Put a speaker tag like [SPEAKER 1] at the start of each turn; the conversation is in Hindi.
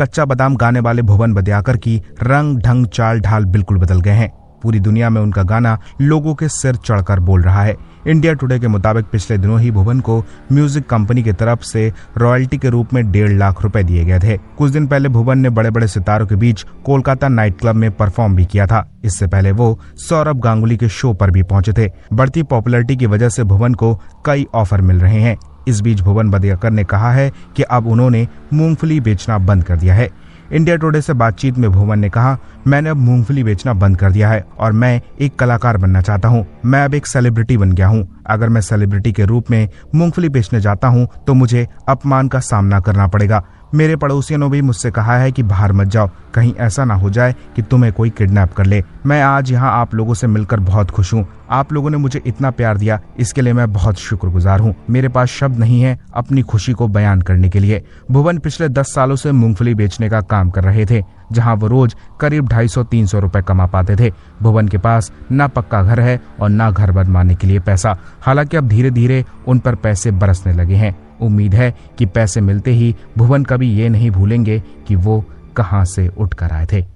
[SPEAKER 1] कच्चा बादाम गाने वाले भुवन बदियाकर की रंग, ढंग, चाल, ढाल बिल्कुल बदल गए हैं। पूरी दुनिया में उनका गाना लोगों के सिर चढ़कर बोल रहा है। इंडिया टुडे के मुताबिक पिछले दिनों ही भुवन को म्यूज़िक कंपनी की तरफ़ से रॉयल्टी के रूप में डेढ़ लाख रुपए दिए गए थे। कुछ दिन पहले भुवन ने बड़े बड़े सितारों के बीच कोलकाता नाइट क्लब में परफॉर्म भी किया था। इससे पहले वो सौरभ गांगुली के शो पर भी पहुँचे थे। बढ़ती पॉपुलरिटी की वजह से भुवन को कई ऑफ़र मिल रहे हैं। इस बीच भुवन बदियाकर ने कहा है कि अब उन्होंने मूंगफली बेचना बंद कर दिया है। इंडिया टुडे से बातचीत में भुवन ने कहा, मैंने अब मूंगफली बेचना बंद कर दिया है और मैं एक कलाकार बनना चाहता हूँ। मैं अब एक सेलिब्रिटी बन गया हूँ। अगर मैं सेलिब्रिटी के रूप में मूंगफली बेचने जाता हूँ तो मुझे अपमान का सामना करना पड़ेगा। मेरे पड़ोसियों ने भी मुझसे कहा है कि बाहर मत जाओ, कहीं ऐसा ना हो जाए कि तुम्हें कोई किडनैप कर ले। मैं आज यहाँ आप लोगों से मिलकर बहुत खुश हूँ। आप लोगों ने मुझे इतना प्यार दिया, इसके लिए मैं बहुत शुक्रगुजार हूँ। मेरे पास शब्द नहीं है अपनी खुशी को बयान करने के लिए। भुवन पिछले दस सालों से मूंगफली बेचने का काम कर रहे थे, जहाँ वो रोज करीब ढाई सौ, तीन सौ रूपए कमा पाते थे। भुवन के पास न पक्का घर है और न घर बनवाने के लिए पैसा। हालाँकि अब धीरे धीरे उन पर पैसे बरसने लगे हैं। उम्मीद है कि पैसे मिलते ही भुवन कभी ये नहीं भूलेंगे कि वो कहाँ से उठकर आए थे।